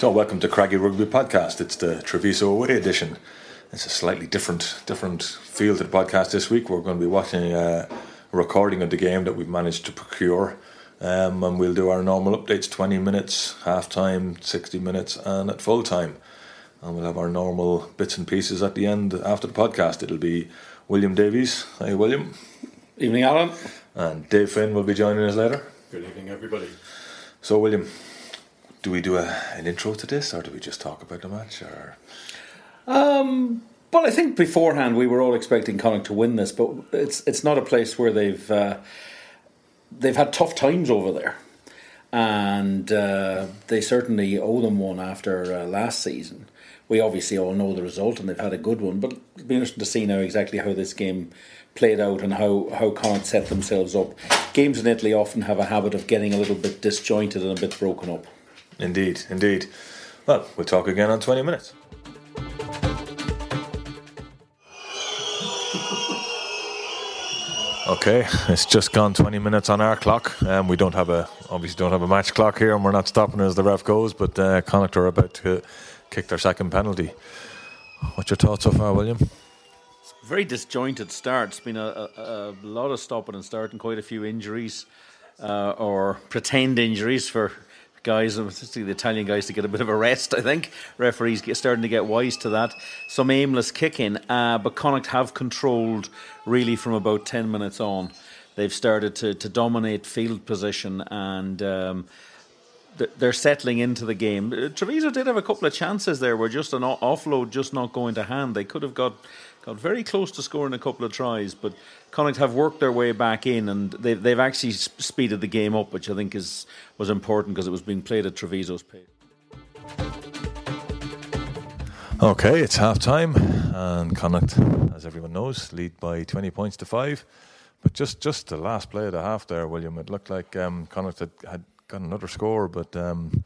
So, welcome to Craggy Rugby Podcast. It's the Treviso away edition. It's a slightly different different feel to the podcast this week. We're going to be watching a recording of the game that we've managed to procure, um, and we'll do our normal updates: twenty minutes, half time, sixty minutes, and at full time. And we'll have our normal bits and pieces at the end after the podcast. It'll be William Davies. Hi, William. Evening, Alan. And Dave Finn will be joining us later. Good evening, everybody. So, William, do we do a, an intro to this, or do we just talk about the match? Or um, well, I think beforehand we were all expecting Connacht to win this, but it's it's not a place where they've uh, they've had tough times over there, and uh, they certainly owe them one after uh, last season. We obviously all know the result, and they've had a good one. But it'll be interesting to see now exactly how this game played out and how, how Connacht set themselves up. Games in Italy often have a habit of getting a little bit disjointed and a bit broken up. Indeed, indeed. Well, we'll talk again on 20 minutes. Okay, it's just gone 20 minutes on our clock. Um, we don't have a obviously don't have a match clock here, and we're not stopping as the ref goes. But uh, Connacht are about to kick their second penalty. What's your thoughts so far, William? It's Very disjointed start. It's been a, a, a lot of stopping and starting, quite a few injuries uh, or pretend injuries for guys, especially the Italian guys, to get a bit of a rest. I think referees get starting to get wise to that. Some aimless kicking, uh, but Connacht have controlled really from about ten minutes on. They've started to, to dominate field position and. Um, they're settling into the game. Uh, Treviso did have a couple of chances there where just an offload just not going to hand. They could have got got very close to scoring a couple of tries, but Connacht have worked their way back in, and they've they've actually speeded the game up, which I think is was important because it was being played at Treviso's pace. Okay, it's half time, and Connacht, as everyone knows, lead by 20 points to five. But just, just the last play of the half there, William, it looked like um, Connacht had, had got another score, but um,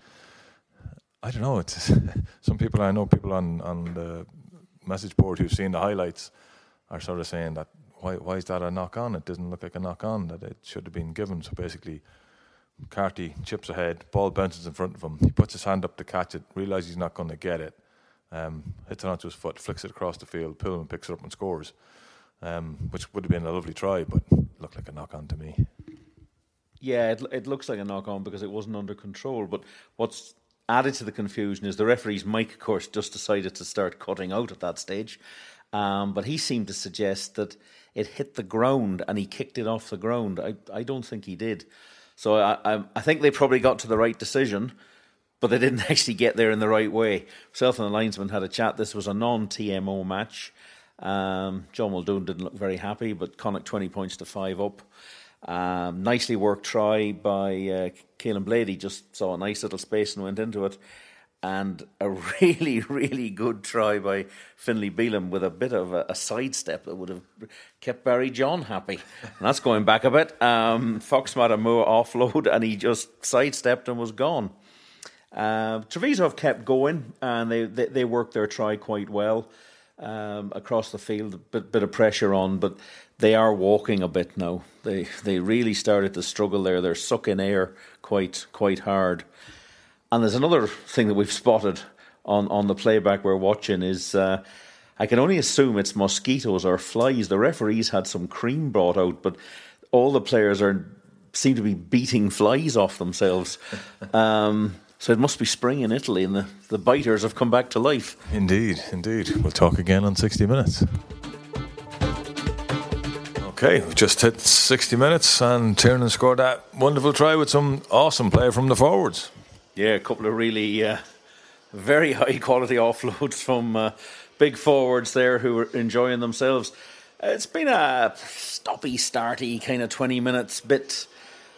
I don't know. It's some people I know, people on on the message board who've seen the highlights are sort of saying that why why is that a knock on? It doesn't look like a knock on that it should have been given. So basically, Carty chips ahead, ball bounces in front of him. He puts his hand up to catch it, realizes he's not going to get it, um, hits it onto his foot, flicks it across the field. Pillman picks it up and scores, um, which would have been a lovely try, but looked like a knock on to me. Yeah, it, it looks like a knock on because it wasn't under control. But what's added to the confusion is the referee's mic, of course, just decided to start cutting out at that stage. Um, but he seemed to suggest that it hit the ground and he kicked it off the ground. I, I don't think he did. So I, I, I think they probably got to the right decision, but they didn't actually get there in the right way. Myself and the linesman had a chat. This was a non TMO match. Um, John Muldoon didn't look very happy, but Connacht 20 points to 5 up. Um, nicely worked try by uh, Caolin Blade, just saw a nice little space and went into it. And a really, really good try by Finlay Bealham with a bit of a, a sidestep that would have kept Barry John happy. And that's going back a bit. Um, Fox made a more offload and he just sidestepped and was gone. Uh, Treviso kept going and they, they, they worked their try quite well um, across the field. A bit, bit of pressure on, but they are walking a bit now. They they really started to struggle there. They're sucking air quite quite hard. And there's another thing that we've spotted on, on the playback we're watching is uh, I can only assume it's mosquitoes or flies. The referees had some cream brought out, but all the players are seem to be beating flies off themselves. Um, so it must be spring in Italy, and the, the biters have come back to life. Indeed, indeed. We'll talk again on 60 minutes. Okay, we've just hit 60 minutes and Tiernan scored that wonderful try with some awesome play from the forwards. Yeah, a couple of really uh, very high quality offloads from uh, big forwards there who were enjoying themselves. It's been a stoppy, starty kind of 20 minutes bit.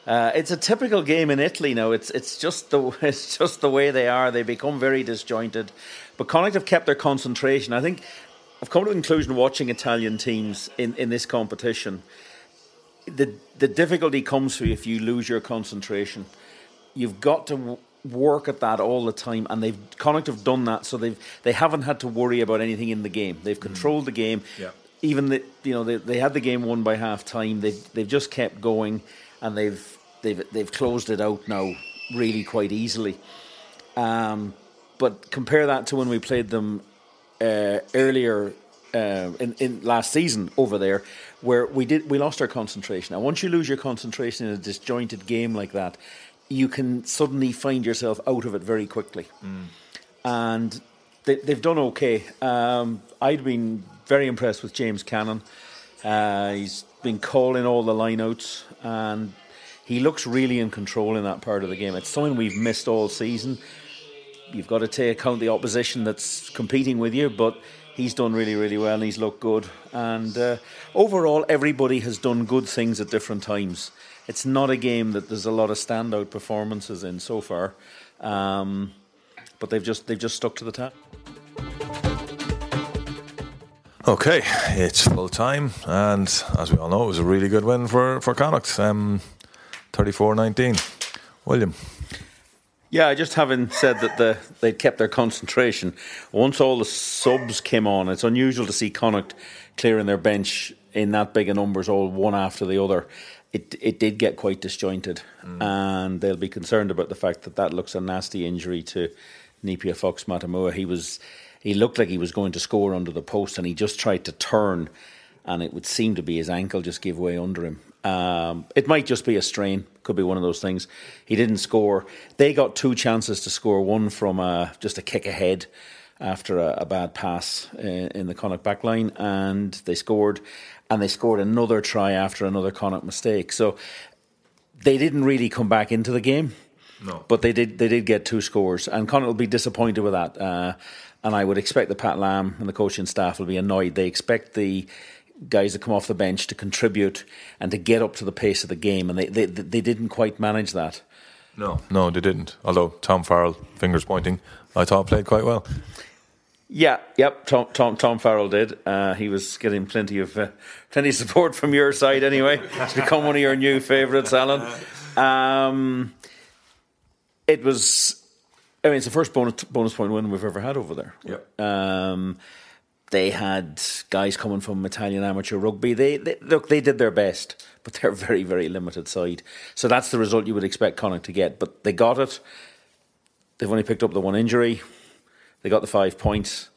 Uh, it's a typical game in Italy now. It's it's just the it's just the way they are. They become very disjointed, but Connacht have kept their concentration. I think I've come to the conclusion watching Italian teams in, in this competition. The the difficulty comes for you if you lose your concentration. You've got to w- work at that all the time, and they've Connacht have done that, so they've they haven't had to worry about anything in the game. They've controlled mm. the game. Yeah. Even the you know they, they had the game won by half time. They've they've just kept going, and they've they've they've closed it out now really quite easily. Um, but compare that to when we played them uh, earlier uh, in, in last season over there, where we did we lost our concentration. And once you lose your concentration in a disjointed game like that, you can suddenly find yourself out of it very quickly. Mm. And they, have done okay. Um, I'd been very impressed with James Cannon. Uh, he's been calling all the lineouts, and he looks really in control in that part of the game. It's something we've missed all season. You've got to take account the opposition that's competing with you, but he's done really, really well and he's looked good. And uh, overall, everybody has done good things at different times. It's not a game that there's a lot of standout performances in so far, um, but they've just they've just stuck to the task. Okay, it's full time, and as we all know, it was a really good win for for Connacht, um, 34-19. William. Yeah, just having said that the, they kept their concentration. Once all the subs came on, it's unusual to see Connacht clearing their bench in that big of numbers, all one after the other. It it did get quite disjointed, mm. and they'll be concerned about the fact that that looks a nasty injury to Nepia Fox Matamua. He was he looked like he was going to score under the post, and he just tried to turn, and it would seem to be his ankle just gave way under him. Um, it might just be a strain. Could be one of those things. He didn't score. They got two chances to score. One from a, just a kick ahead after a, a bad pass in, in the Connacht back line, and they scored. And they scored another try after another Connacht mistake. So they didn't really come back into the game. No. But they did. They did get two scores, and Connacht will be disappointed with that. Uh, and I would expect the Pat Lam and the coaching staff will be annoyed. They expect the guys that come off the bench to contribute and to get up to the pace of the game, and they they, they didn't quite manage that. No, no, they didn't. Although Tom Farrell, fingers pointing, I thought played quite well. Yeah, yep. Tom Tom Tom Farrell did. Uh, he was getting plenty of uh, plenty of support from your side anyway. It's become one of your new favourites, Alan. Um, it was. I mean, it's the first bonus bonus point win we've ever had over there. Yep. Um, they had guys coming from Italian amateur rugby. They, they, look, they did their best, but they're a very, very limited side. So that's the result you would expect Connacht to get. But they got it. They've only picked up the one injury. They got the five points,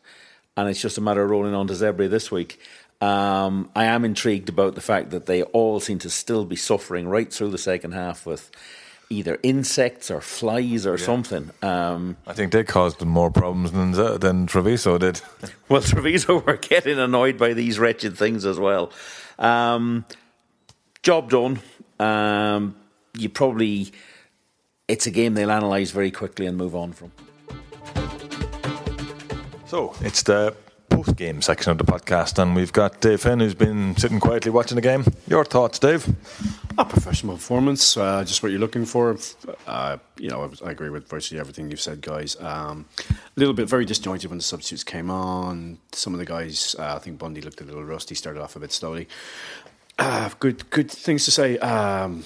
and it's just a matter of rolling on to Zebre this week. Um, I am intrigued about the fact that they all seem to still be suffering right through the second half with either insects or flies or yeah. something. Um, I think they caused more problems than than Treviso did. well, Treviso were getting annoyed by these wretched things as well. Um, job done. Um, you probably it's a game they'll analyse very quickly and move on from. So it's the game section of the podcast, and we've got Dave Finn who's been sitting quietly watching the game. Your thoughts, Dave? A professional performance, uh, just what you're looking for. Uh, you know, I, I, agree with virtually everything you've said, guys. Um, a little bit very disjointed when the substitutes came on. Some of the guys, uh, I think Bundee looked a little rusty, started off a bit slowly. Uh, good, good things to say. Um,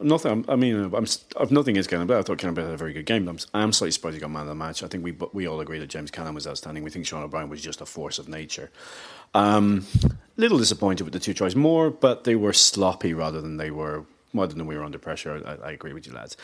Nothing. I mean, I'm, I've nothing against Cannon, I thought Cannon had a very good game. I'm, I'm slightly surprised he got man of the match. I think we we all agree that James Cannon was outstanding. We think Sean O'Brien was just a force of nature. Um, a little disappointed with the two tries more, but they were sloppy rather than they were more than we were under pressure. I, I agree with you, lads.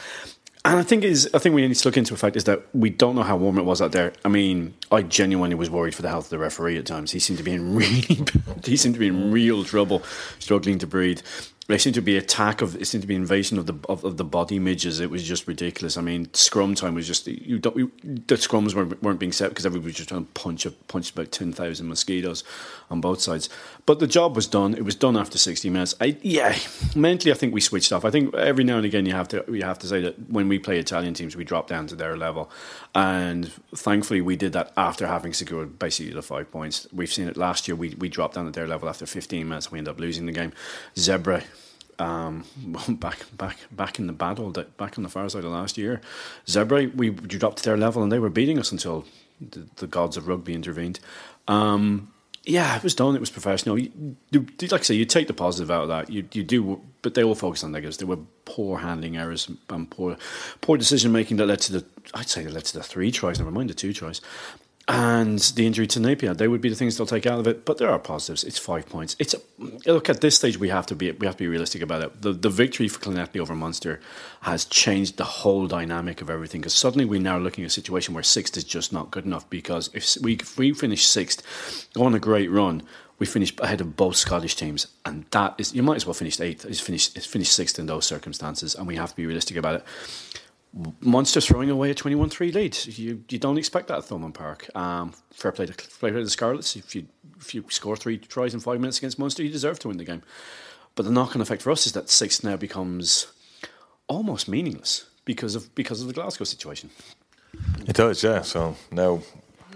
And I think is I think we need to look into the fact is that we don't know how warm it was out there. I mean, I genuinely was worried for the health of the referee at times. He seemed to be in really he seemed to be in real trouble, struggling to breathe there seemed to be attack of it seemed to be invasion of the of, of, the body midges. It was just ridiculous. I mean, scrum time was just you don't you, the scrums weren't, weren't being set because everybody was just trying to punch a, punch about ten thousand mosquitoes on both sides. But the job was done. It was done after sixty minutes. I yeah, mentally I think we switched off. I think every now and again you have to you have to say that when we play Italian teams we drop down to their level, and thankfully we did that after having secured basically the five points. We've seen it last year. We we dropped down to their level after fifteen minutes. We end up losing the game. Zebre um, back back back in the battle back on the far side of last year. Zebre we dropped to their level and they were beating us until the, the gods of rugby intervened. Um, yeah, it was done. It was professional. You, you, like I say, you take the positive out of that. You you do, but they all focus on negatives. There were poor handling errors and poor poor decision making that led to the. I'd say that led to the three tries. Never mind the two tries. And the injury to Nepia. They would be the things they'll take out of it. But there are positives. It's five points. It's a, look at this stage. We have to be we have to be realistic about it. The the victory for Llanelli over Munster has changed the whole dynamic of everything. Because suddenly we're now looking at a situation where sixth is just not good enough. Because if we if we finish sixth, go on a great run. We finish ahead of both Scottish teams, and that is you might as well finish eighth. Is finish is finish sixth in those circumstances, and we have to be realistic about it. Munster throwing away a 21 3 lead. You, you don't expect that at Thomond Park. Um, fair play to, fair play to the Scarlets. If you, if you score three tries in five minutes against Munster, you deserve to win the game. But the knock on effect for us is that sixth now becomes almost meaningless because of, because of the Glasgow situation. It does, yeah. So now,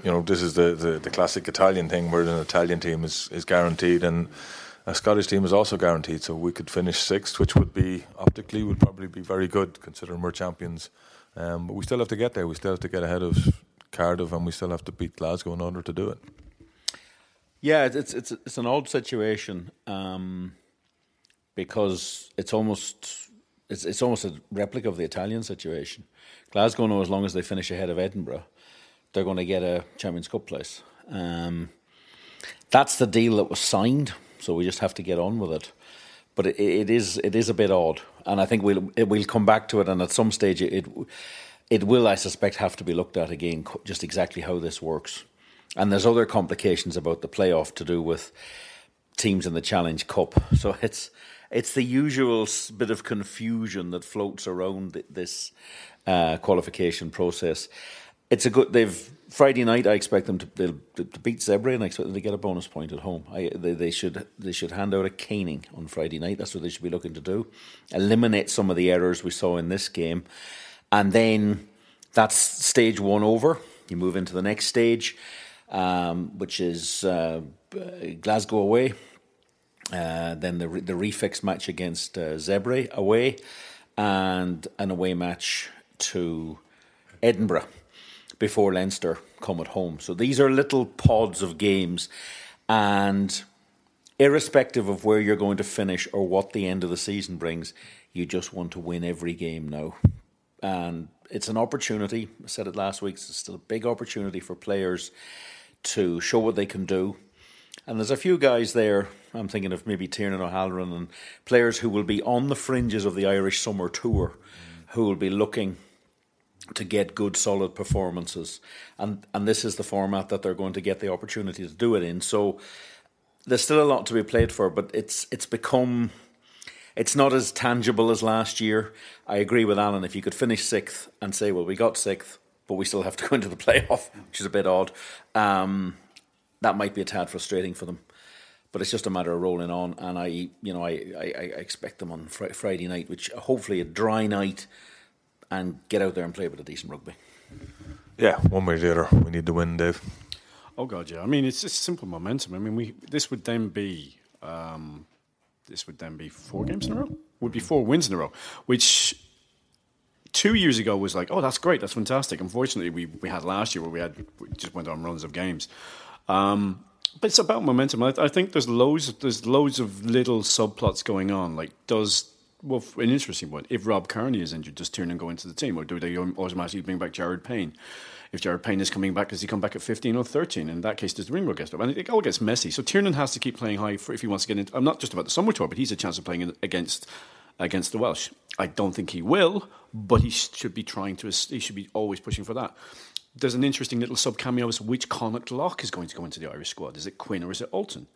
you know, this is the, the, the classic Italian thing where an Italian team is, is guaranteed and a Scottish team is also guaranteed, so we could finish sixth, which would be optically would probably be very good considering we're champions. Um, but we still have to get there. We still have to get ahead of Cardiff, and we still have to beat Glasgow in order to do it. Yeah, it's it's it's an odd situation um, because it's almost it's it's almost a replica of the Italian situation. Glasgow know as long as they finish ahead of Edinburgh, they're going to get a Champions Cup place. Um, that's the deal that was signed so we just have to get on with it. But it, it is it is a bit odd, and I think we'll it, we'll come back to it, and at some stage it it will, I suspect, have to be looked at again, just exactly how this works. And there's other complications about the playoff to do with teams in the Challenge Cup. So it's it's the usual bit of confusion that floats around this uh, qualification process. It's a good. They've Friday night, I expect them to, to beat Zebre, and I expect them to get a bonus point at home. I, they, they, should they should hand out a caning on Friday night. That's what they should be looking to do. Eliminate some of the errors we saw in this game, and then that's stage one over. You move into the next stage, um, which is uh, Glasgow away. Uh, then the the refix match against uh, Zebre away, and an away match to Edinburgh before Leinster come at home. So these are little pods of games, and irrespective of where you're going to finish or what the end of the season brings, you just want to win every game now. And it's an opportunity. I said it last week. It's still a big opportunity for players to show what they can do. And there's a few guys there. I'm thinking of maybe Tiernan O'Halloran and players who will be on the fringes of the Irish summer tour, who will be looking to get good solid performances. And and this is the format that they're going to get the opportunity to do it in. So there's still a lot to be played for but it's it's become it's not as tangible as last year. I agree with alan. If you could finish sixth and say well we got sixth but we still have to go into the playoff which is a bit odd um, that might be a tad frustrating for them. But it's just a matter of rolling on. And i you know i, I, I expect them on fr- friday night which hopefully a dry night and get out there and play with a bit of decent rugby. Yeah, one way or the other, we need to win, Dave. Oh God, yeah. I mean, it's just simple momentum. I mean, we this would then be um, this would then be four games in a row. Would be four wins in a row, which two years ago was like, oh, that's great, that's fantastic. Unfortunately, we we had last year where we had we just went on runs of games. Um, but it's about momentum. I, I think there's loads there's loads of little subplots going on. Like, does well, an interesting one. If Rob Kearney is injured, does Tiernan go into the team, or do they automatically bring back Jared Payne? If Jared Payne is coming back, does he come back at 15 or 13? In that case, does the Ringo get up? And it all gets messy. So Tiernan has to keep playing high for, if he wants to get into. I'm not just about the summer tour, but he's a chance of playing against against the Welsh. I don't think he will, but he should be trying to. He should be always pushing for that. There's an interesting little sub cameo as which Connacht lock is going to go into the Irish squad. Is it Quinn or is it Ultan?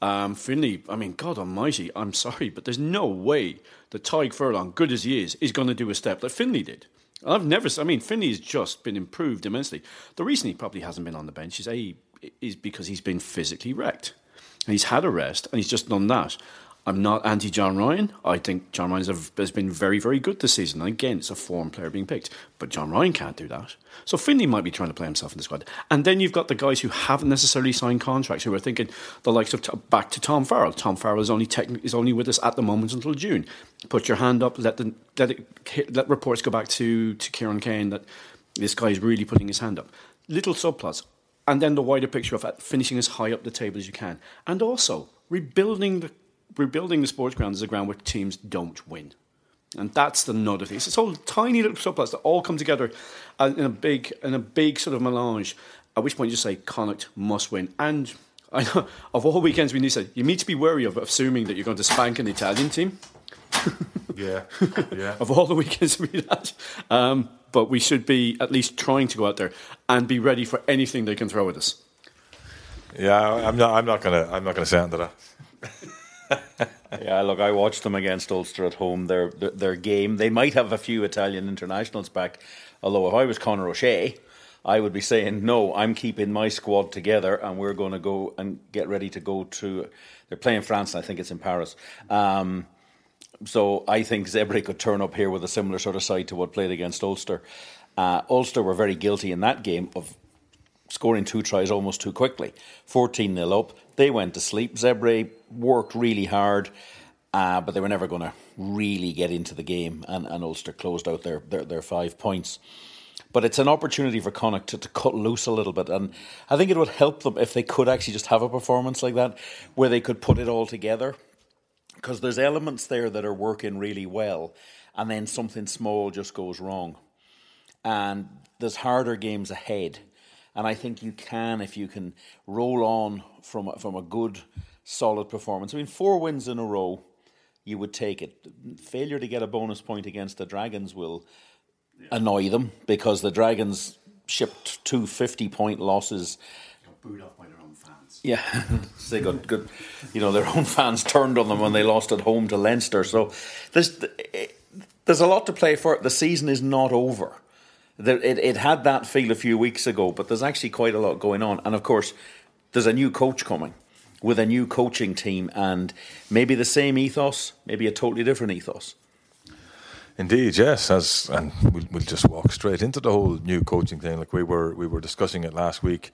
Um, Finlay, I mean, God Almighty, I'm sorry, but there's no way that Tadhg Furlong, good as he is, is going to do a step that Finlay did. I've never, I mean, Finlay's just been improved immensely. The reason he probably hasn't been on the bench is a is because he's been physically wrecked. And he's had a rest, and he's just done that. I'm not anti John Ryan. I think John Ryan has been very, very good this season. And again, it's a foreign player being picked. But John Ryan can't do that. So Finlay might be trying to play himself in the squad. And then you've got the guys who haven't necessarily signed contracts, who are thinking the likes of back to Tom Farrell. Tom Farrell is only techni- is only with us at the moment until June. Put your hand up. Let the let, it, let reports go back to to Kieran Kane that this guy is really putting his hand up. Little subplots, and then the wider picture of uh, finishing as high up the table as you can, and also rebuilding the rebuilding the sports ground is a ground where teams don't win. And that's the nod of things. It's all tiny little subplots that all come together uh, in a big in a big sort of melange At which point you just say Connacht must win. And I know, of all weekends we need to say, you need to be wary of assuming that you're going to spank an Italian team. Yeah, yeah. of all the weekends we had. Um, but we should be at least trying to go out there and be ready for anything they can throw at us. Yeah, I'm not. I'm not gonna. I'm not gonna say into that. Yeah, look, I watched them against Ulster at home. Their, their game. They might have a few Italian internationals back. Although if I was Conor O'Shea, I would be saying no. I'm keeping my squad together, and we're going to go and get ready to go to. They're playing France, and I think it's in Paris. Um, so I think Zebre could turn up here with a similar sort of side to what played against Ulster. Uh, Ulster were very guilty in that game of scoring two tries almost too quickly. 14 0 up. They went to sleep. Zebre worked really hard, uh, but they were never going to really get into the game, and, and Ulster closed out their, their, their five points. But it's an opportunity for Connacht to, to cut loose a little bit, and I think it would help them if they could actually just have a performance like that where they could put it all together because there's elements there that are working really well, and then something small just goes wrong. And there's harder games ahead, and I think you can if you can roll on from a, from a good, solid performance. I mean, four wins in a row, you would take it. Failure to get a bonus point against the Dragons will annoy them because the Dragons shipped two 50 point losses Booed off by their own fans. yeah, they got good. You know, their own fans turned on them when they lost at home to Leinster. So there's eh, there's a lot to play for. The season is not over. There, it it had that feel a few weeks ago, but there's actually quite a lot going on. And of course, there's a new coach coming with a new coaching team, and maybe the same ethos, maybe a totally different ethos. Indeed, yes. As and we'll, we'll just walk straight into the whole new coaching thing. Like we were, we were discussing it last week,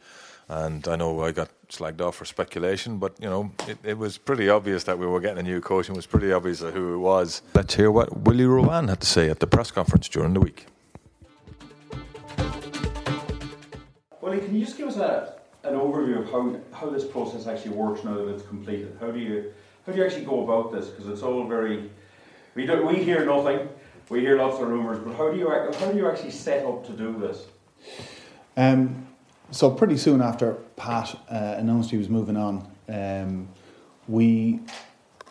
and I know I got slagged off for speculation, but you know, it, it was pretty obvious that we were getting a new coach, and it was pretty obvious who it was. Let's hear what Willie Ruane had to say at the press conference during the week. Willie, can you just give us a, an overview of how, how this process actually works now that it's completed? How do you how do you actually go about this? Because it's all very we do, we hear nothing, we hear lots of rumours, but how do you how do you actually set up to do this? Um, so pretty soon after Pat uh, announced he was moving on, um, we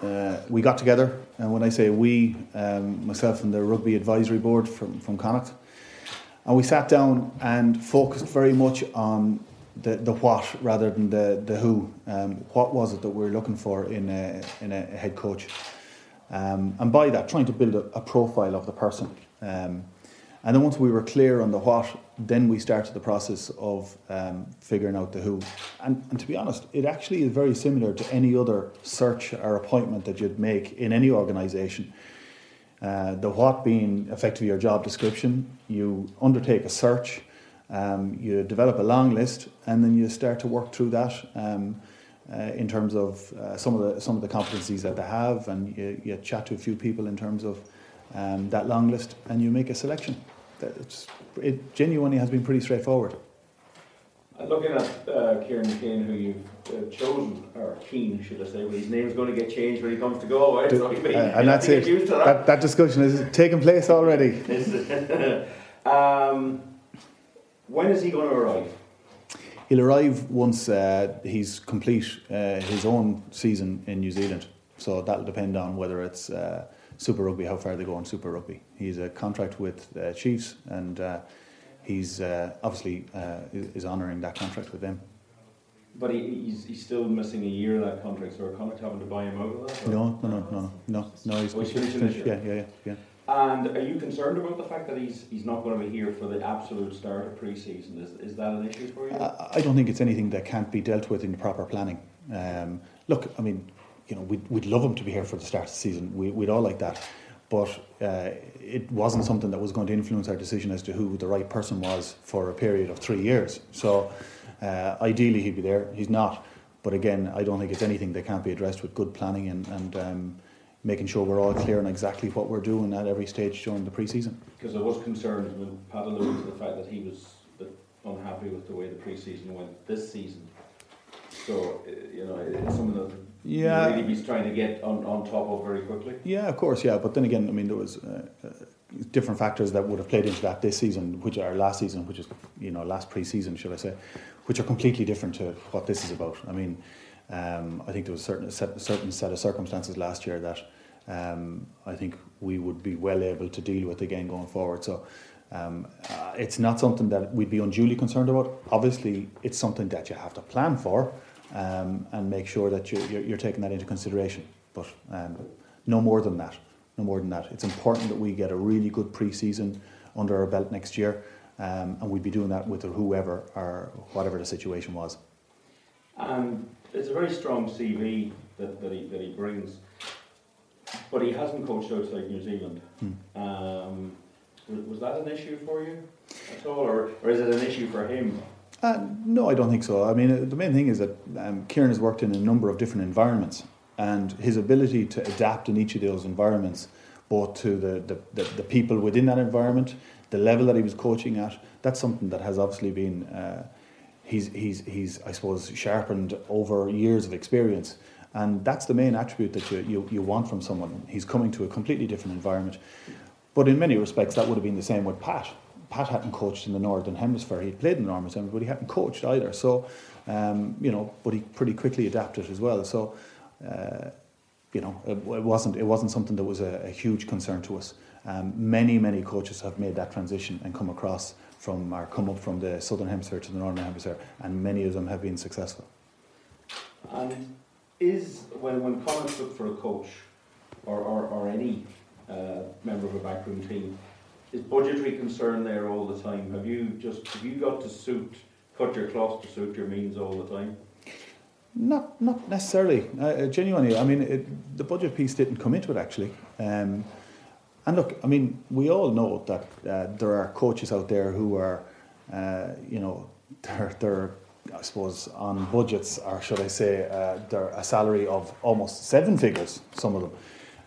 uh, we got together, and when I say we, um, myself and the rugby advisory board from from Connacht, and we sat down and focused very much on the, the what rather than the the who. Um, what was it that we were looking for in a in a head coach, um, and by that trying to build a, a profile of the person. Um, and then once we were clear on the what, then we started the process of um, figuring out the who. And, and to be honest, it actually is very similar to any other search or appointment that you'd make in any organisation. Uh, the what being effectively your job description, you undertake a search, um, you develop a long list, and then you start to work through that um, uh, in terms of uh, some of the some of the competencies that they have, and you, you chat to a few people in terms of um, that long list, and you make a selection. It's, it genuinely has been pretty straightforward. Looking at uh, Kieran McCain, who you've uh, chosen, or Keane, should I say, but his name's going to get changed when he comes to go. Right? So he may- Uh, and that's it. get used to that. That, that discussion is taking place already. um, when is he going to arrive? He'll arrive once uh, he's complete uh, his own season in New Zealand. So that'll depend on whether it's uh, Super Rugby, how far they go on Super Rugby. He's a contract with uh, Chiefs, and uh, he's uh, obviously uh, is honouring that contract with them. But he, he's, he's still missing a year of that contract, so are Connacht having to buy him out of that? or- No, no, no, no, no, no. He's, Oh, he's finishing this Yeah, yeah, yeah, yeah. And are you concerned about the fact that he's he's not going to be here for the absolute start of pre-season? Is, is that an issue for you? I I don't think it's anything that can't be dealt with in the proper planning. Um, look, I mean, you know, we'd, we'd love him to be here for the start of the season. We, we'd all like that. But uh, it wasn't something that was going to influence our decision as to who the right person was for a period of three years. So uh, ideally he'd be there. He's not. But again, I don't think it's anything that can't be addressed with good planning and, and um, making sure we're all clear on exactly what we're doing at every stage during the pre-season. Because there was concerns when Pat alluded to the fact that he was unhappy with the way the pre-season went this season. So uh, you know, it's something that Yeah. really be trying to get on, on top of very quickly. Yeah, of course, yeah. But then again, I mean, there was uh, uh, different factors that would have played into that this season, which are last season, which is you know last pre-season, should I say, which are completely different to what this is about. I mean, um, I think there was a certain set, certain set of circumstances last year that um, I think we would be well able to deal with again going forward. So. Um, uh, it's not something that we'd be unduly concerned about. Obviously, it's something that you have to plan for um, and make sure that you, you're, you're taking that into consideration. But um, no more than that. No more than that. It's important that we get a really good pre-season under our belt next year, um, and we'd be doing that with whoever or whatever the situation was. And it's a very strong CV that, that, he, that he brings, but he hasn't coached outside New Zealand. Hmm. Um, was, was that an issue for you at all, or, or is it an issue for him? Uh, no, I don't think so. I mean, the main thing is that um, Kieran has worked in a number of different environments, and his ability to adapt in each of those environments, both to the, the, the, the people within that environment, the level that he was coaching at, that's something that has obviously been, uh, he's, he's, he's, I suppose, sharpened over years of experience. And that's the main attribute that you, you, you want from someone. He's coming to a completely different environment. But in many respects, that would have been the same with Pat. Pat hadn't coached in the Northern Hemisphere. He'd played in the Northern Hemisphere, but he hadn't coached either. So, um, you know, but he pretty quickly adapted as well. So, uh, you know, it, it, wasn't it wasn't something that was a, a huge concern to us. Um, many many coaches have made that transition and come across from or come up from the Southern Hemisphere to the Northern Hemisphere, and many of them have been successful. And is when when Connacht look for a coach or, or, or any uh, member of a backroom team. Is budgetary concern there all the time? Have you just have you got to suit cut your cloth to suit your means all the time? Not not necessarily. Uh, uh, genuinely, I mean, it, the budget piece didn't come into it actually. Um, and look, I mean, we all know that uh, there are coaches out there who are, uh, you know, they're, they're, I suppose, on budgets, or should I say, uh, they're a salary of almost seven figures, some of them.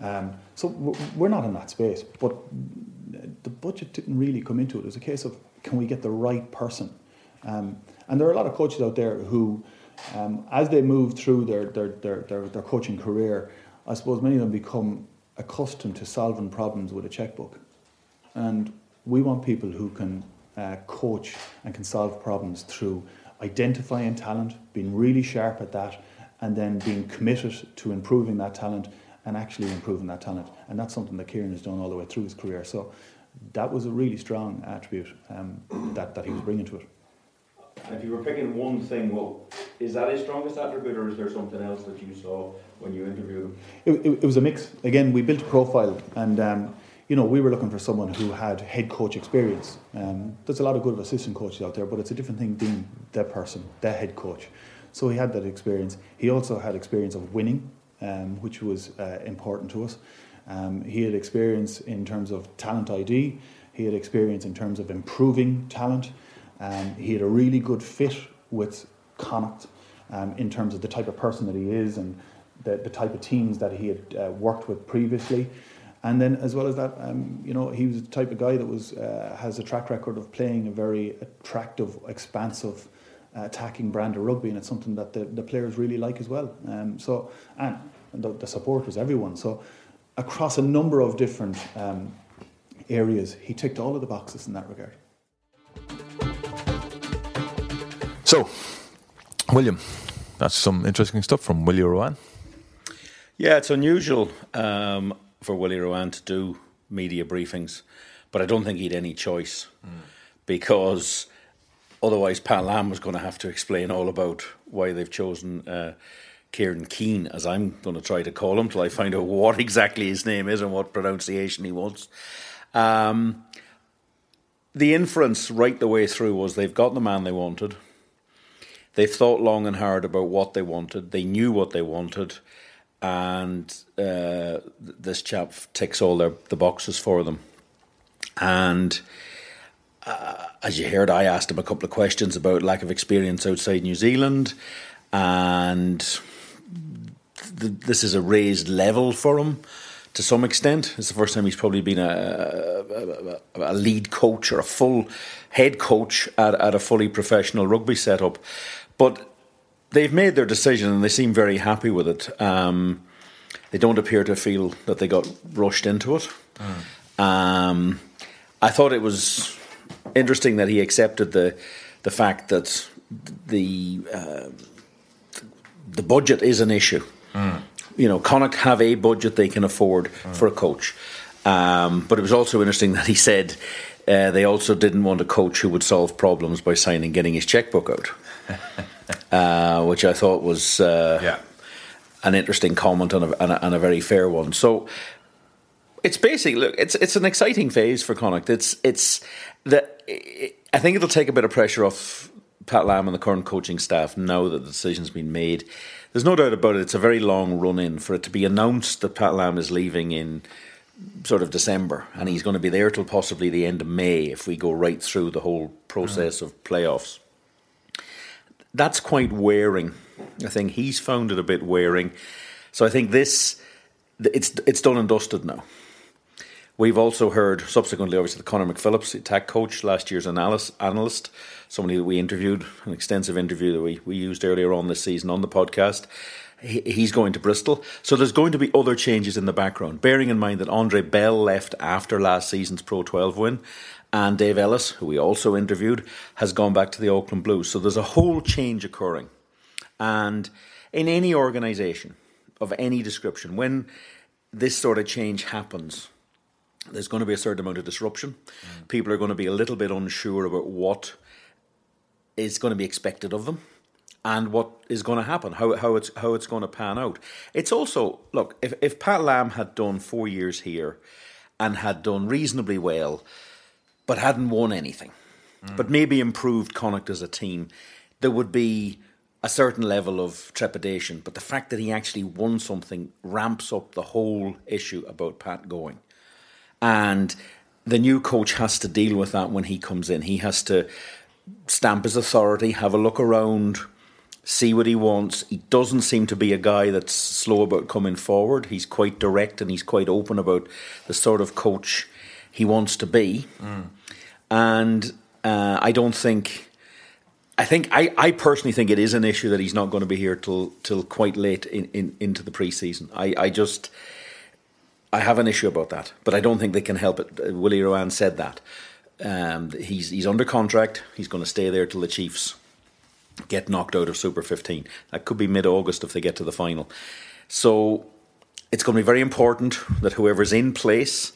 Um, so we're not in that space, but the budget didn't really come into it. It was a case of can we get the right person? Um, and there are a lot of coaches out there who, um, as they move through their, their, their, their, their coaching career, I suppose many of them become accustomed to solving problems with a checkbook. And we want people who can uh, coach and can solve problems through identifying talent, being really sharp at that, and then being committed to improving that talent and actually improving that talent. And that's something that Kieran has done all the way through his career. So that was a really strong attribute um, that, that he was bringing to it. if you were picking one thing, well, is that his strongest attribute, or is there something else that you saw when you interviewed him? It, it, it was a mix. Again, we built a profile, and um, you know, we were looking for someone who had head coach experience. Um, there's a lot of good assistant coaches out there, but it's a different thing being the person, the head coach. So he had that experience. He also had experience of winning um, which was uh, important to us. Um, he had experience in terms of talent ID. He had experience in terms of improving talent. Um, he had a really good fit with Connacht um, in terms of the type of person that he is and the, the type of teams that he had uh, worked with previously. And then, as well as that, um, you know, he was the type of guy that was uh, has a track record of playing a very attractive, expansive attacking brand of rugby, and it's something that the, the players really like as well. Um, so and the, the supporters, everyone. So across a number of different um, areas, he ticked all of the boxes in that regard. So, William, that's some interesting stuff from Willie Ruane. Yeah, it's unusual um, for Willie Ruane to do media briefings, but I don't think he had any choice mm. because Otherwise, Pat Lam was going to have to explain all about why they've chosen uh, Kieran Keane, as I'm going to try to call him till I find out what exactly his name is and what pronunciation he wants. Um, the inference right the way through was they've got the man they wanted. They've thought long and hard about what they wanted. They knew what they wanted, and uh, this chap ticks all their, the boxes for them. And uh, as you heard, I asked him a couple of questions about lack of experience outside New Zealand, and th- this is a raised level for him to some extent. It's the first time he's probably been a, a, a lead coach or a full head coach at, at a fully professional rugby setup. But they've made their decision and they seem very happy with it. Um, they don't appear to feel that they got rushed into it. Mm. Um, I thought it was interesting that he accepted the the fact that the uh, the budget is an issue. Mm. You know, Connacht have a budget they can afford mm. for a coach. Um, but it was also interesting that he said uh, they also didn't want a coach who would solve problems by signing getting his checkbook out, uh, which I thought was uh, yeah. an interesting comment and a, and, a, and a, very fair one. So it's basically look, it's it's an exciting phase for Connacht. It's it's that I think it'll take a bit of pressure off Pat Lam and the current coaching staff now that the decision's been made. There's no doubt about it. It's a very long run in for it to be announced that Pat Lam is leaving in sort of December, and he's going to be there till possibly the end of May if we go right through the whole process of playoffs. That's quite wearing. I think he's found it a bit wearing. So I think this it's it's done and dusted now. We've also heard subsequently, obviously, the Conor McPhillips, attack coach, last year's analyst, analyst, somebody that we interviewed, an extensive interview that we, we used earlier on this season on the podcast. He, he's going to Bristol. So there's going to be other changes in the background, bearing in mind that Andre Bell left after last season's Pro 12 win. And Dave Ellis, who we also interviewed, has gone back to the Auckland Blues. So there's a whole change occurring. And in any organisation of any description, when this sort of change happens, there's going to be a certain amount of disruption. Mm. People are going to be a little bit unsure about what is going to be expected of them and what is going to happen, how, how it's how it's going to pan out. It's also look if if Pat Lam had done four years here and had done reasonably well, but hadn't won anything, mm. but maybe improved Connacht as a team, there would be a certain level of trepidation. But the fact that he actually won something ramps up the whole issue about Pat going. And the new coach has to deal with that when he comes in. He has to stamp his authority, have a look around, see what he wants. He doesn't seem to be a guy that's slow about coming forward. He's quite direct and he's quite open about the sort of coach he wants to be. Mm. And uh, I don't think. I think I, I personally think it is an issue that he's not going to be here till till quite late in, in into the preseason. I, I just I have an issue about that, but I don't think they can help it. Uh, Willie Ruane said that. Um, he's he's under contract. He's going to stay there till the Chiefs get knocked out of Super 15. That could be mid August if they get to the final. So it's going to be very important that whoever's in place,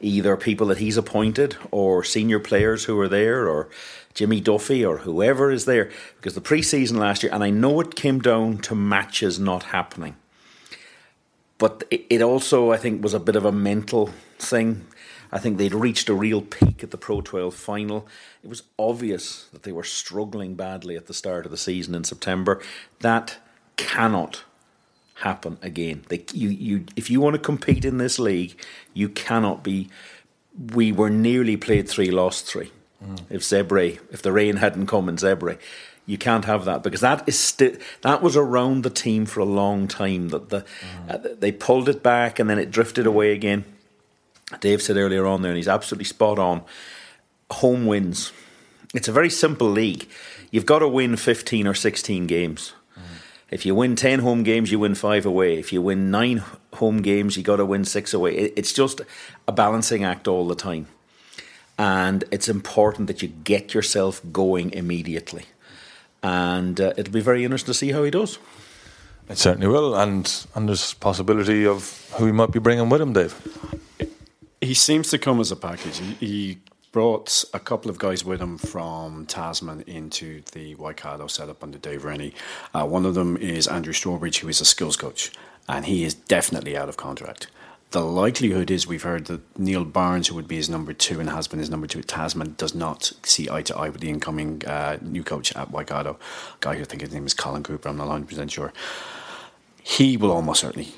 either people that he's appointed or senior players who are there or Jimmy Duffy or whoever is there, because the preseason last year, and I know it came down to matches not happening. But it also, I think, was a bit of a mental thing. I think they'd reached a real peak at the Pro 12 final. It was obvious that they were struggling badly at the start of the season in September. That cannot happen again. They, you, you, if you want to compete in this league, you cannot be. We were nearly played three, lost three. Mm. If Zebre, if the rain hadn't come in Zebre, you can't have that because that is still that was around the team for a long time. That the mm. uh, they pulled it back and then it drifted away again. Dave said earlier on there, and he's absolutely spot on. Home wins. It's a very simple league. You've got to win fifteen or sixteen games. Mm. If you win ten home games, you win five away. If you win nine home games, you got to win six away. It's just a balancing act all the time, and it's important that you get yourself going immediately and uh, it'll be very interesting to see how he does. It certainly will, and and there's possibility of who he might be bringing with him, Dave. He seems to come as a package. He, he brought a couple of guys with him from Tasman into the Waikato setup under Dave Rennie. Uh, one of them is Andrew Strawbridge, who is a skills coach, and he is definitely out of contract the likelihood is we've heard that Neil Barnes, who would be his number two and has been his number two at Tasman, does not see eye to eye with the incoming uh, new coach at Waikato, guy who I think his name is Colin Cooper. I'm not 100 percent sure. He will almost certainly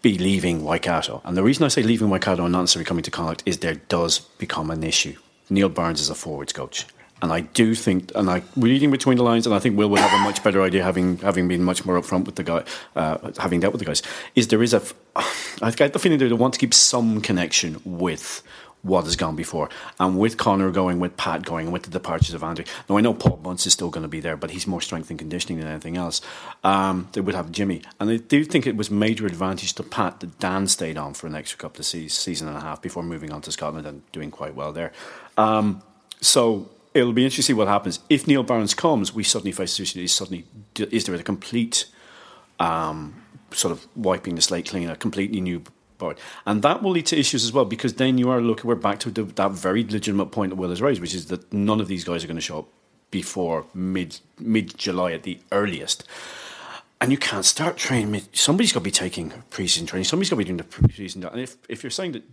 be leaving Waikato, and the reason I say leaving Waikato and not necessarily coming to Connacht is there does become an issue. Neil Barnes is a forwards coach. And I do think, and I reading between the lines, and I think Will would have a much better idea, having having been much more upfront with the guy, uh, having dealt with the guys. Is there is a, I get the feeling they want to keep some connection with what has gone before. And with Conor going, with Pat going, with the departures of Andrew. Now, I know Paul Bunce is still going to be there, but he's more strength and conditioning than anything else. Um, they would have Jimmy. And I do think it was major advantage to Pat that Dan stayed on for an extra couple of seasons, season and a half before moving on to Scotland and doing quite well there. Um, so it'll be interesting to see what happens. If Neil Barnes comes, we suddenly face a situation is suddenly, is there a complete um, sort of wiping the slate clean, a completely new board. And that will lead to issues as well because then you are looking, we're back to the, that very legitimate point that Will has raised, which is that none of these guys are going to show up before mid mid July at the earliest. And you can't start training. Somebody's got to be taking preseason training. Somebody's got to be doing the preseason. And if, if you're saying that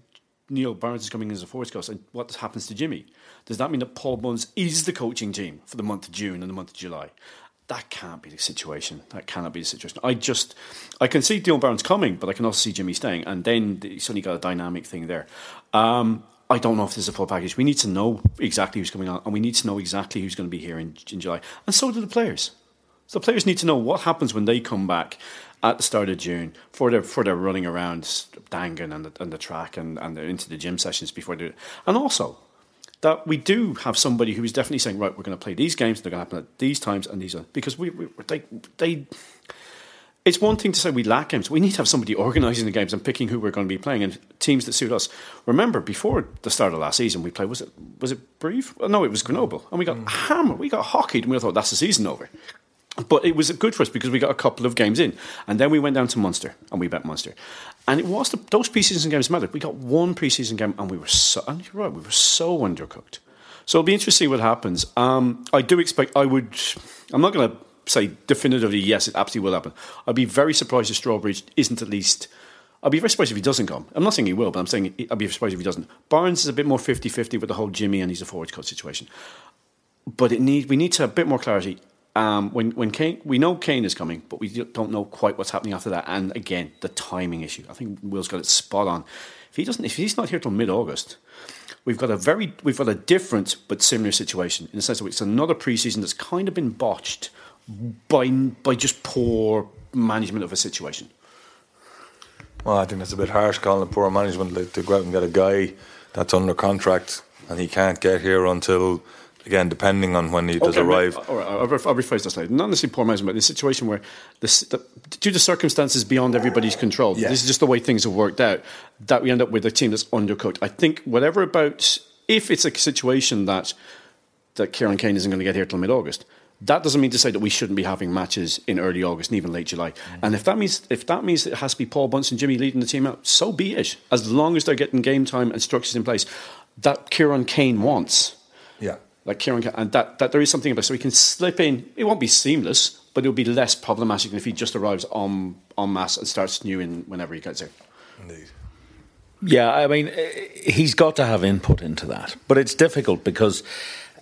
Neil Barnes is coming in as a forwards coach, and what happens to Jimmy? Does that mean that Paul Bunce is the coaching team for the month of June and the month of July? that can't be the situation. That cannot be the situation. I just, I can see Neil Barnes coming, but I can also see Jimmy staying, and then you suddenly got a dynamic thing there. Um, I don't know if this is a full package. We need to know exactly who's coming on, and we need to know exactly who's going to be here in, in July, and so do the players. So the players need to know what happens when they come back at the start of June for their for their running around Dangan and the, and the track and, and into the gym sessions before they and also that we do have somebody who is definitely saying, right, we're going to play these games, they're going to happen at these times, and these are because we, we they, they. It's one thing to say we lack games. We need to have somebody organising the games and picking who we're going to be playing and teams that suit us. Remember, before the start of last season, we played was it was it brief? no, it was Grenoble, and we got mm. hammered. We got hockeyed, and we thought that's the season over. But it was good for us because we got a couple of games in, and then we went down to Munster and we bet Munster, and it was the, those preseason games mattered. We got one preseason game, and we were so and you're right, we were so undercooked. So it'll be interesting what happens. Um, I do expect. I would. I'm not going to say definitively yes, it absolutely will happen. I'd be very surprised if Strawbridge isn't at least. I'd be very surprised if he doesn't come. I'm not saying he will, but I'm saying I'd be surprised if he doesn't. Barnes is a bit more 50-50 with the whole Jimmy and he's a forward cut situation. But it need we need to have a bit more clarity um, when when Keane, we know Keane is coming, but we don't know quite what's happening after that. And again, the timing issue. I think Will's got it spot on. If he doesn't, if he's not here till mid August, we've got a very we've got a different but similar situation in the sense that it's another preseason that's kind of been botched by by just poor management of a situation. Well, I think that's a bit harsh calling it poor management to go out and get a guy that's under contract and he can't get here until again, depending on when he does okay, arrive. All right, I'll, rephrase that slightly. Not necessarily poor management, but in a situation where, this, the, due to circumstances beyond everybody's control, yeah. this is just the way things have worked out, that we end up with a team that's undercooked. I think whatever about, if it's a situation that, that Kieran Keane isn't going to get here till mid August, that doesn't mean to say that we shouldn't be having matches in early August and even late July. Mm-hmm. And if that means if that means it has to be Paul Bunce and Jimmy leading the team out, so be it. As long as they're getting game time and structures in place that Kieran Keane wants. Yeah like Kieran, and that, that there is something about so he can slip in. It won't be seamless, but it'll be less problematic than if he just arrives on en masse and starts new in whenever he gets there. Indeed. Yeah, I mean, he's got to have input into that, but it's difficult because.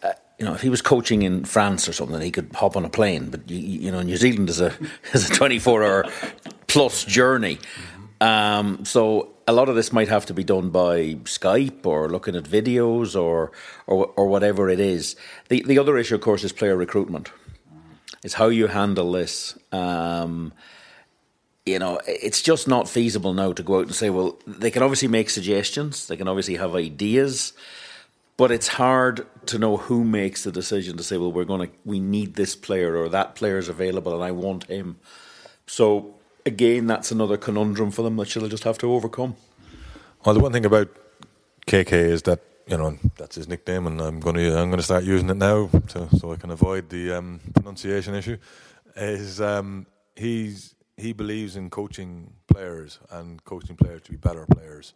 Uh, you know, if he was coaching in France or something, he could hop on a plane. But you, you know, New Zealand is a is a twenty four hour plus journey. Um, so a lot of this might have to be done by Skype or looking at videos or or, or whatever it is. The the other issue, of course, is player recruitment. It's how you handle this. Um, you know, it's just not feasible now to go out and say, well, they can obviously make suggestions, they can obviously have ideas, but it's hard to know who makes the decision to say, well, we're going to, we need this player or that player is available and I want him. So again, that's another conundrum for them that they'll just have to overcome. Well, the one thing about KK is that you know that's his nickname, and I'm going to I'm going to start using it now to, so I can avoid the um, pronunciation issue. Is um, he's he believes in coaching players and coaching players to be better players,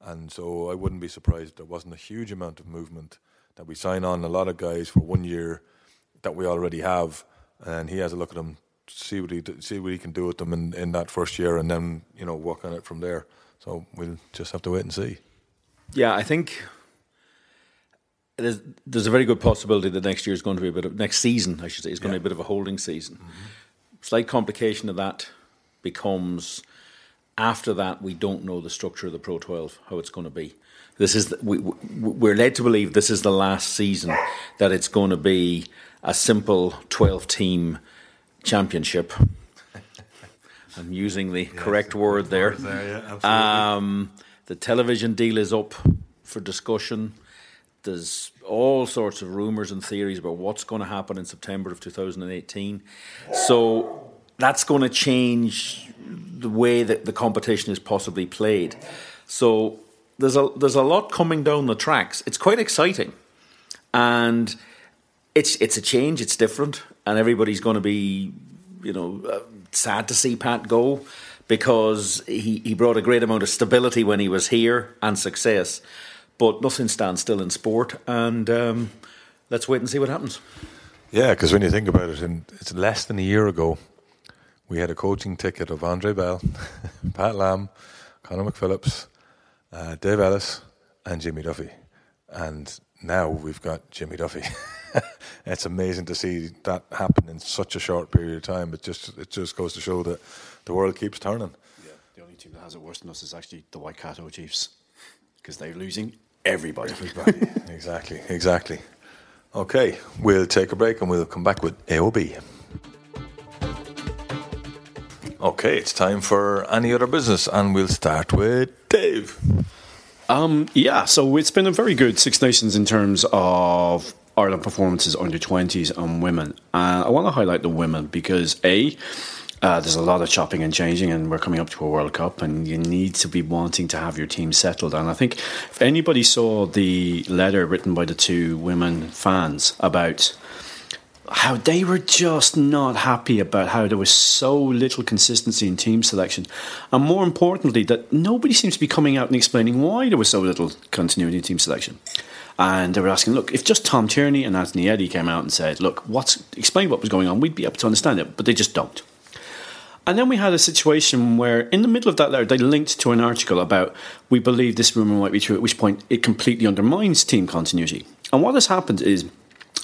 and so I wouldn't be surprised if there wasn't a huge amount of movement that we sign on a lot of guys for one year that we already have, and he has a look at them see what he see what he can do with them in, in that first year, and then you know work on it from there. So we'll just have to wait and see. Yeah, I think there's there's a very good possibility that next year is going to be a bit of next season, I should say, is going yeah. to be a bit of a holding season. Mm-hmm. Slight complication of that becomes after that we don't know the structure of the Pro 12, how it's going to be. This is the, we we're led to believe this is the last season that it's going to be a simple 12 team championship. I'm using the yes, correct word there. there yeah, um, the television deal is up for discussion. There's all sorts of rumours and theories about what's going to happen in September of 2018. So that's going to change the way that the competition is possibly played. So there's a there's a lot coming down the tracks. It's quite exciting, and it's it's a change. It's different, and everybody's going to be, you know, uh, sad to see Pat go because he, he brought a great amount of stability when he was here and success. But nothing stands still in sport, and um, let's wait and see what happens. Yeah, because when you think about it, in, it's less than a year ago, we had a coaching ticket of Andre Bell, Pat Lam, Conor McPhillips, uh, Dave Ellis, and Jimmy Duffy. And now we've got Jimmy Duffy. it's amazing to see that happen in such a short period of time. It just it just goes to show that the world keeps turning. Yeah, the only team that has it worse than us is actually the Waikato Chiefs because they're losing everybody. Everybody. exactly, exactly. Okay, we'll take a break and we'll come back with AOB. Okay, it's time for any other business, and we'll start with Dave. Um, yeah, so it's been a very good Six Nations in terms of Ireland performances under 20s and women. Uh, I want to highlight the women because, A, uh, there's a lot of chopping and changing, and we're coming up to a World Cup, and you need to be wanting to have your team settled. And I think if anybody saw the letter written by the two women fans about how they were just not happy about how there was so little consistency in team selection. And more importantly, that nobody seems to be coming out and explaining why there was so little continuity in team selection. And they were asking, look, if just Tom Tierney and Anthony Eddy came out and said, look, what's explain what was going on, we'd be able to understand it, but they just don't. And then we had a situation where, in the middle of that letter, they linked to an article about we believe this rumour might be true, at which point it completely undermines team continuity. And what has happened is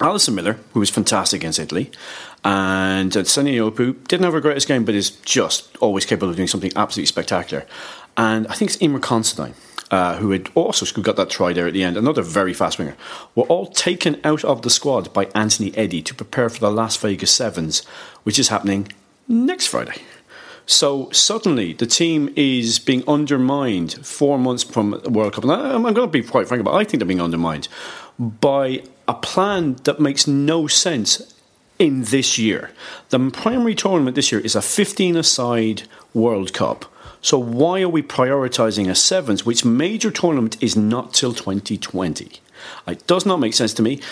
Alison Miller, who was fantastic against Italy, and Sene Naoupu didn't have her greatest game, but is just always capable of doing something absolutely spectacular. And I think it's Eimear Considine. Uh, who had also got that try there at the end, another very fast winger, were all taken out of the squad by Anthony Eddy to prepare for the Las Vegas Sevens, which is happening next Friday. So suddenly the team is being undermined four months from the World Cup. And I'm going to be quite frank about it. I think they're being undermined by a plan that makes no sense in this year. The primary tournament this year is a 15 a side World Cup. So why are we prioritising a sevens, which major tournament is not till 2020? It does not make sense to me.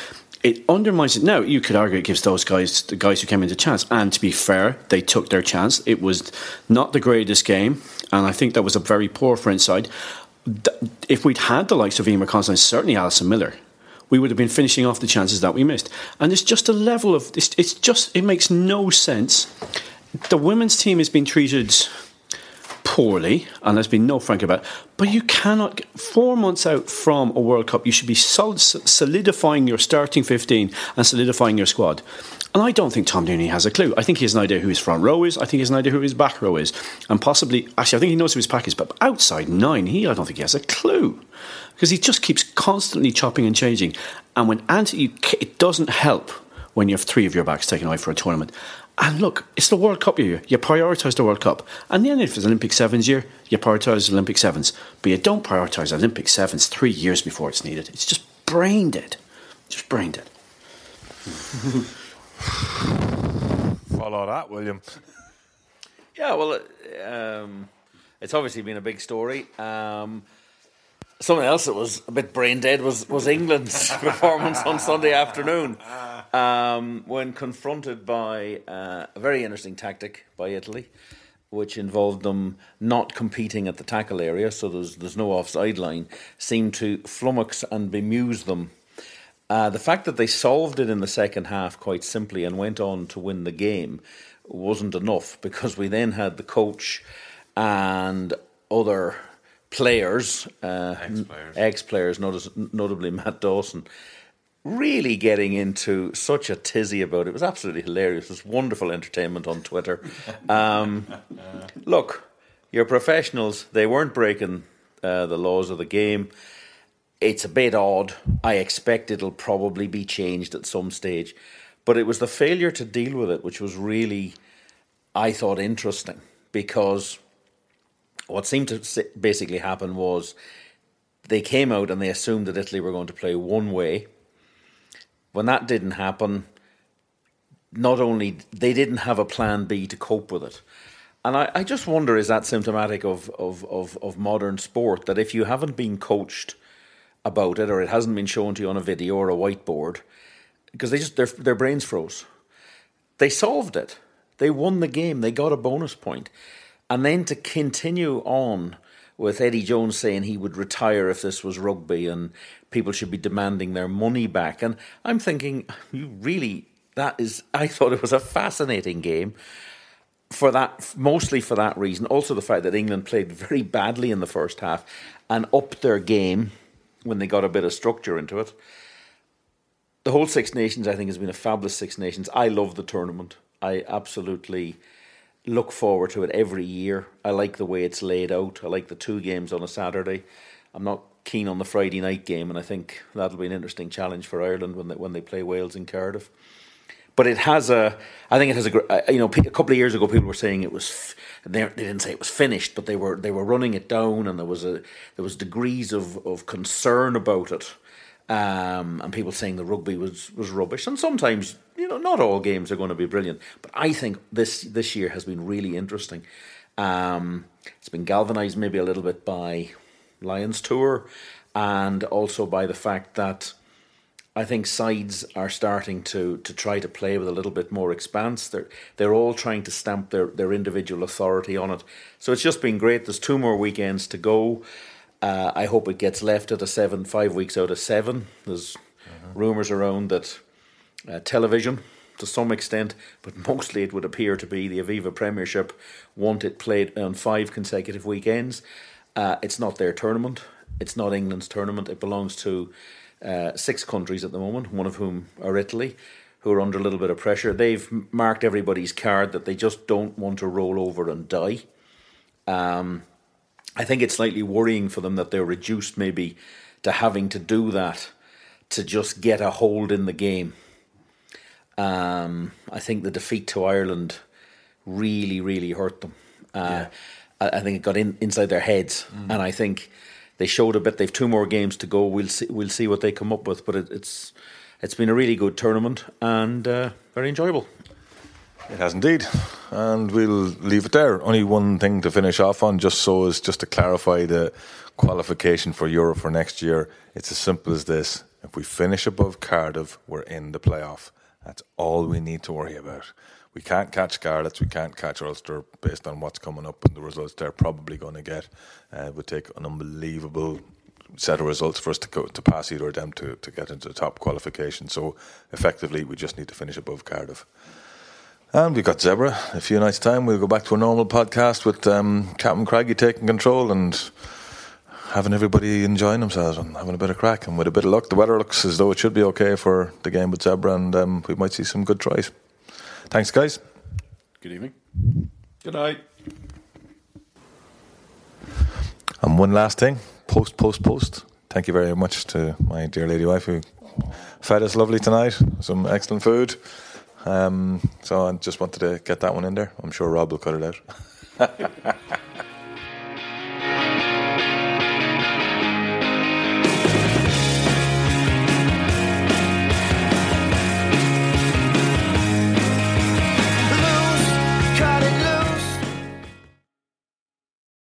It undermines it. Now, you could argue it gives those guys, the guys who came into chance. And to be fair, they took their chance. It was not the greatest game. And I think that was a very poor for inside. If we'd had the likes of Eimear Considine, certainly Alison Miller, we would have been finishing off the chances that we missed. And it's just a level of it's, it's just it makes no sense. The women's team has been treated poorly, and there's been no frank about. It. But you cannot four months out from a World Cup, you should be solidifying your starting fifteen and solidifying your squad. And I don't think Tom Tierney has a clue. I think he has an idea who his front row is. I think he has an idea who his back row is, and possibly actually I think he knows who his pack is. But outside nine, he I don't think he has a clue because he just keeps constantly chopping and changing. And when Anthony, it doesn't help when you have three of your backs taken away for a tournament. And look, it's the World Cup year. You prioritise the World Cup. And then if it's Olympic Sevens year, you prioritise Olympic Sevens. But you don't prioritise Olympic Sevens three years before it's needed. It's just brain dead. Just brain dead. Follow that, William. Yeah, well, um, it's obviously been a big story. Um, something else that was a bit brain dead was, was England's performance on Sunday afternoon um, when confronted by uh, a very interesting tactic by Italy, which involved them not competing at the tackle area, so there's, there's no offside line, seemed to flummox and bemuse them. Uh, the fact that they solved it in the second half quite simply and went on to win the game wasn't enough because we then had the coach and other players, uh, ex players, notably Matt Dawson, really getting into such a tizzy about it. It was absolutely hilarious. It was wonderful entertainment on Twitter. Um, look, you're professionals. They weren't breaking uh, the laws of the game. It's a bit odd. I expect it'll probably be changed at some stage. But it was the failure to deal with it which was really, I thought, interesting because what seemed to basically happen was they came out and they assumed that Italy were going to play one way. When that didn't happen, not only they didn't have a plan B to cope with it. And I, I just wonder is that symptomatic of, of, of, of modern sport that if you haven't been coached about it or it hasn't been shown to you on a video or a whiteboard, because they just their their brains froze. They solved it. They won the game. They got a bonus point. And then to continue on with Eddie Jones saying he would retire if this was rugby and people should be demanding their money back. And I'm thinking, you really, that is, I thought it was a fascinating game for that, mostly for that reason. Also, the fact that England played very badly in the first half and upped their game when they got a bit of structure into it. The whole Six Nations, I think, has been a fabulous Six Nations. I love the tournament. I absolutely look forward to it every year. I like the way it's laid out. I like the two games on a Saturday. I'm not keen on the Friday night game, and I think that'll be an interesting challenge for Ireland when they when they play Wales in Cardiff. But it has a, I think it has a, you know, a couple of years ago people were saying it was, they, didn't say it was finished, but they were they were running it down, and there was a there was degrees of of concern about it. Um, and people saying the rugby was, was rubbish. And sometimes, you know, not all games are going to be brilliant. But I think this this year has been really interesting. Um, it's been galvanised maybe a little bit by Lions Tour and also by the fact that I think sides are starting to to try to play with a little bit more expanse. They're they're all trying to stamp their, their individual authority on it. So it's just been great. There's two more weekends to go. Uh, I hope it gets left at a seven, five weeks out of seven. There's uh-huh. rumours around that uh, television, to some extent, but mostly it would appear to be the Aviva Premiership, want it played on five consecutive weekends. Uh, it's not their tournament. It's not England's tournament. It belongs to uh, six countries at the moment, one of whom are Italy, who are under a little bit of pressure. They've marked everybody's card that they just don't want to roll over and die. Um, I think it's slightly worrying for them that they're reduced maybe to having to do that to just get a hold in the game. Um, I think the defeat to Ireland really, really hurt them. Uh, yeah. I, I, think it got in inside their heads, mm. and I think they showed a bit. They've two more games to go. We'll see. We'll see what they come up with. But it, it's it's been a really good tournament and uh, very enjoyable. It has indeed. And we'll leave it there. Only one thing to finish off on, just so as just to clarify the qualification for Europe for next year. It's as simple as this. If we finish above Cardiff, we're in the playoff. That's all we need to worry about. We can't catch Scarlets, we can't catch Ulster based on what's coming up and the results they're probably going to get. Uh, it would take an unbelievable set of results for us to go to pass either of them to, to get into the top qualification. So effectively, we just need to finish above Cardiff. And we've got Zebre. A few nights' time, we'll go back to a normal podcast with um, Captain Craggy taking control and having everybody enjoying themselves and having a bit of crack. And with a bit of luck, the weather looks as though it should be okay for the game with Zebre, and um, we might see some good tries. Thanks, guys. Good evening. Good night. And one last thing post, post, post. Thank you very much to my dear lady wife who fed us lovely tonight. Some excellent food. Um, so I just wanted to get that one in there. I'm sure Rob will cut it out.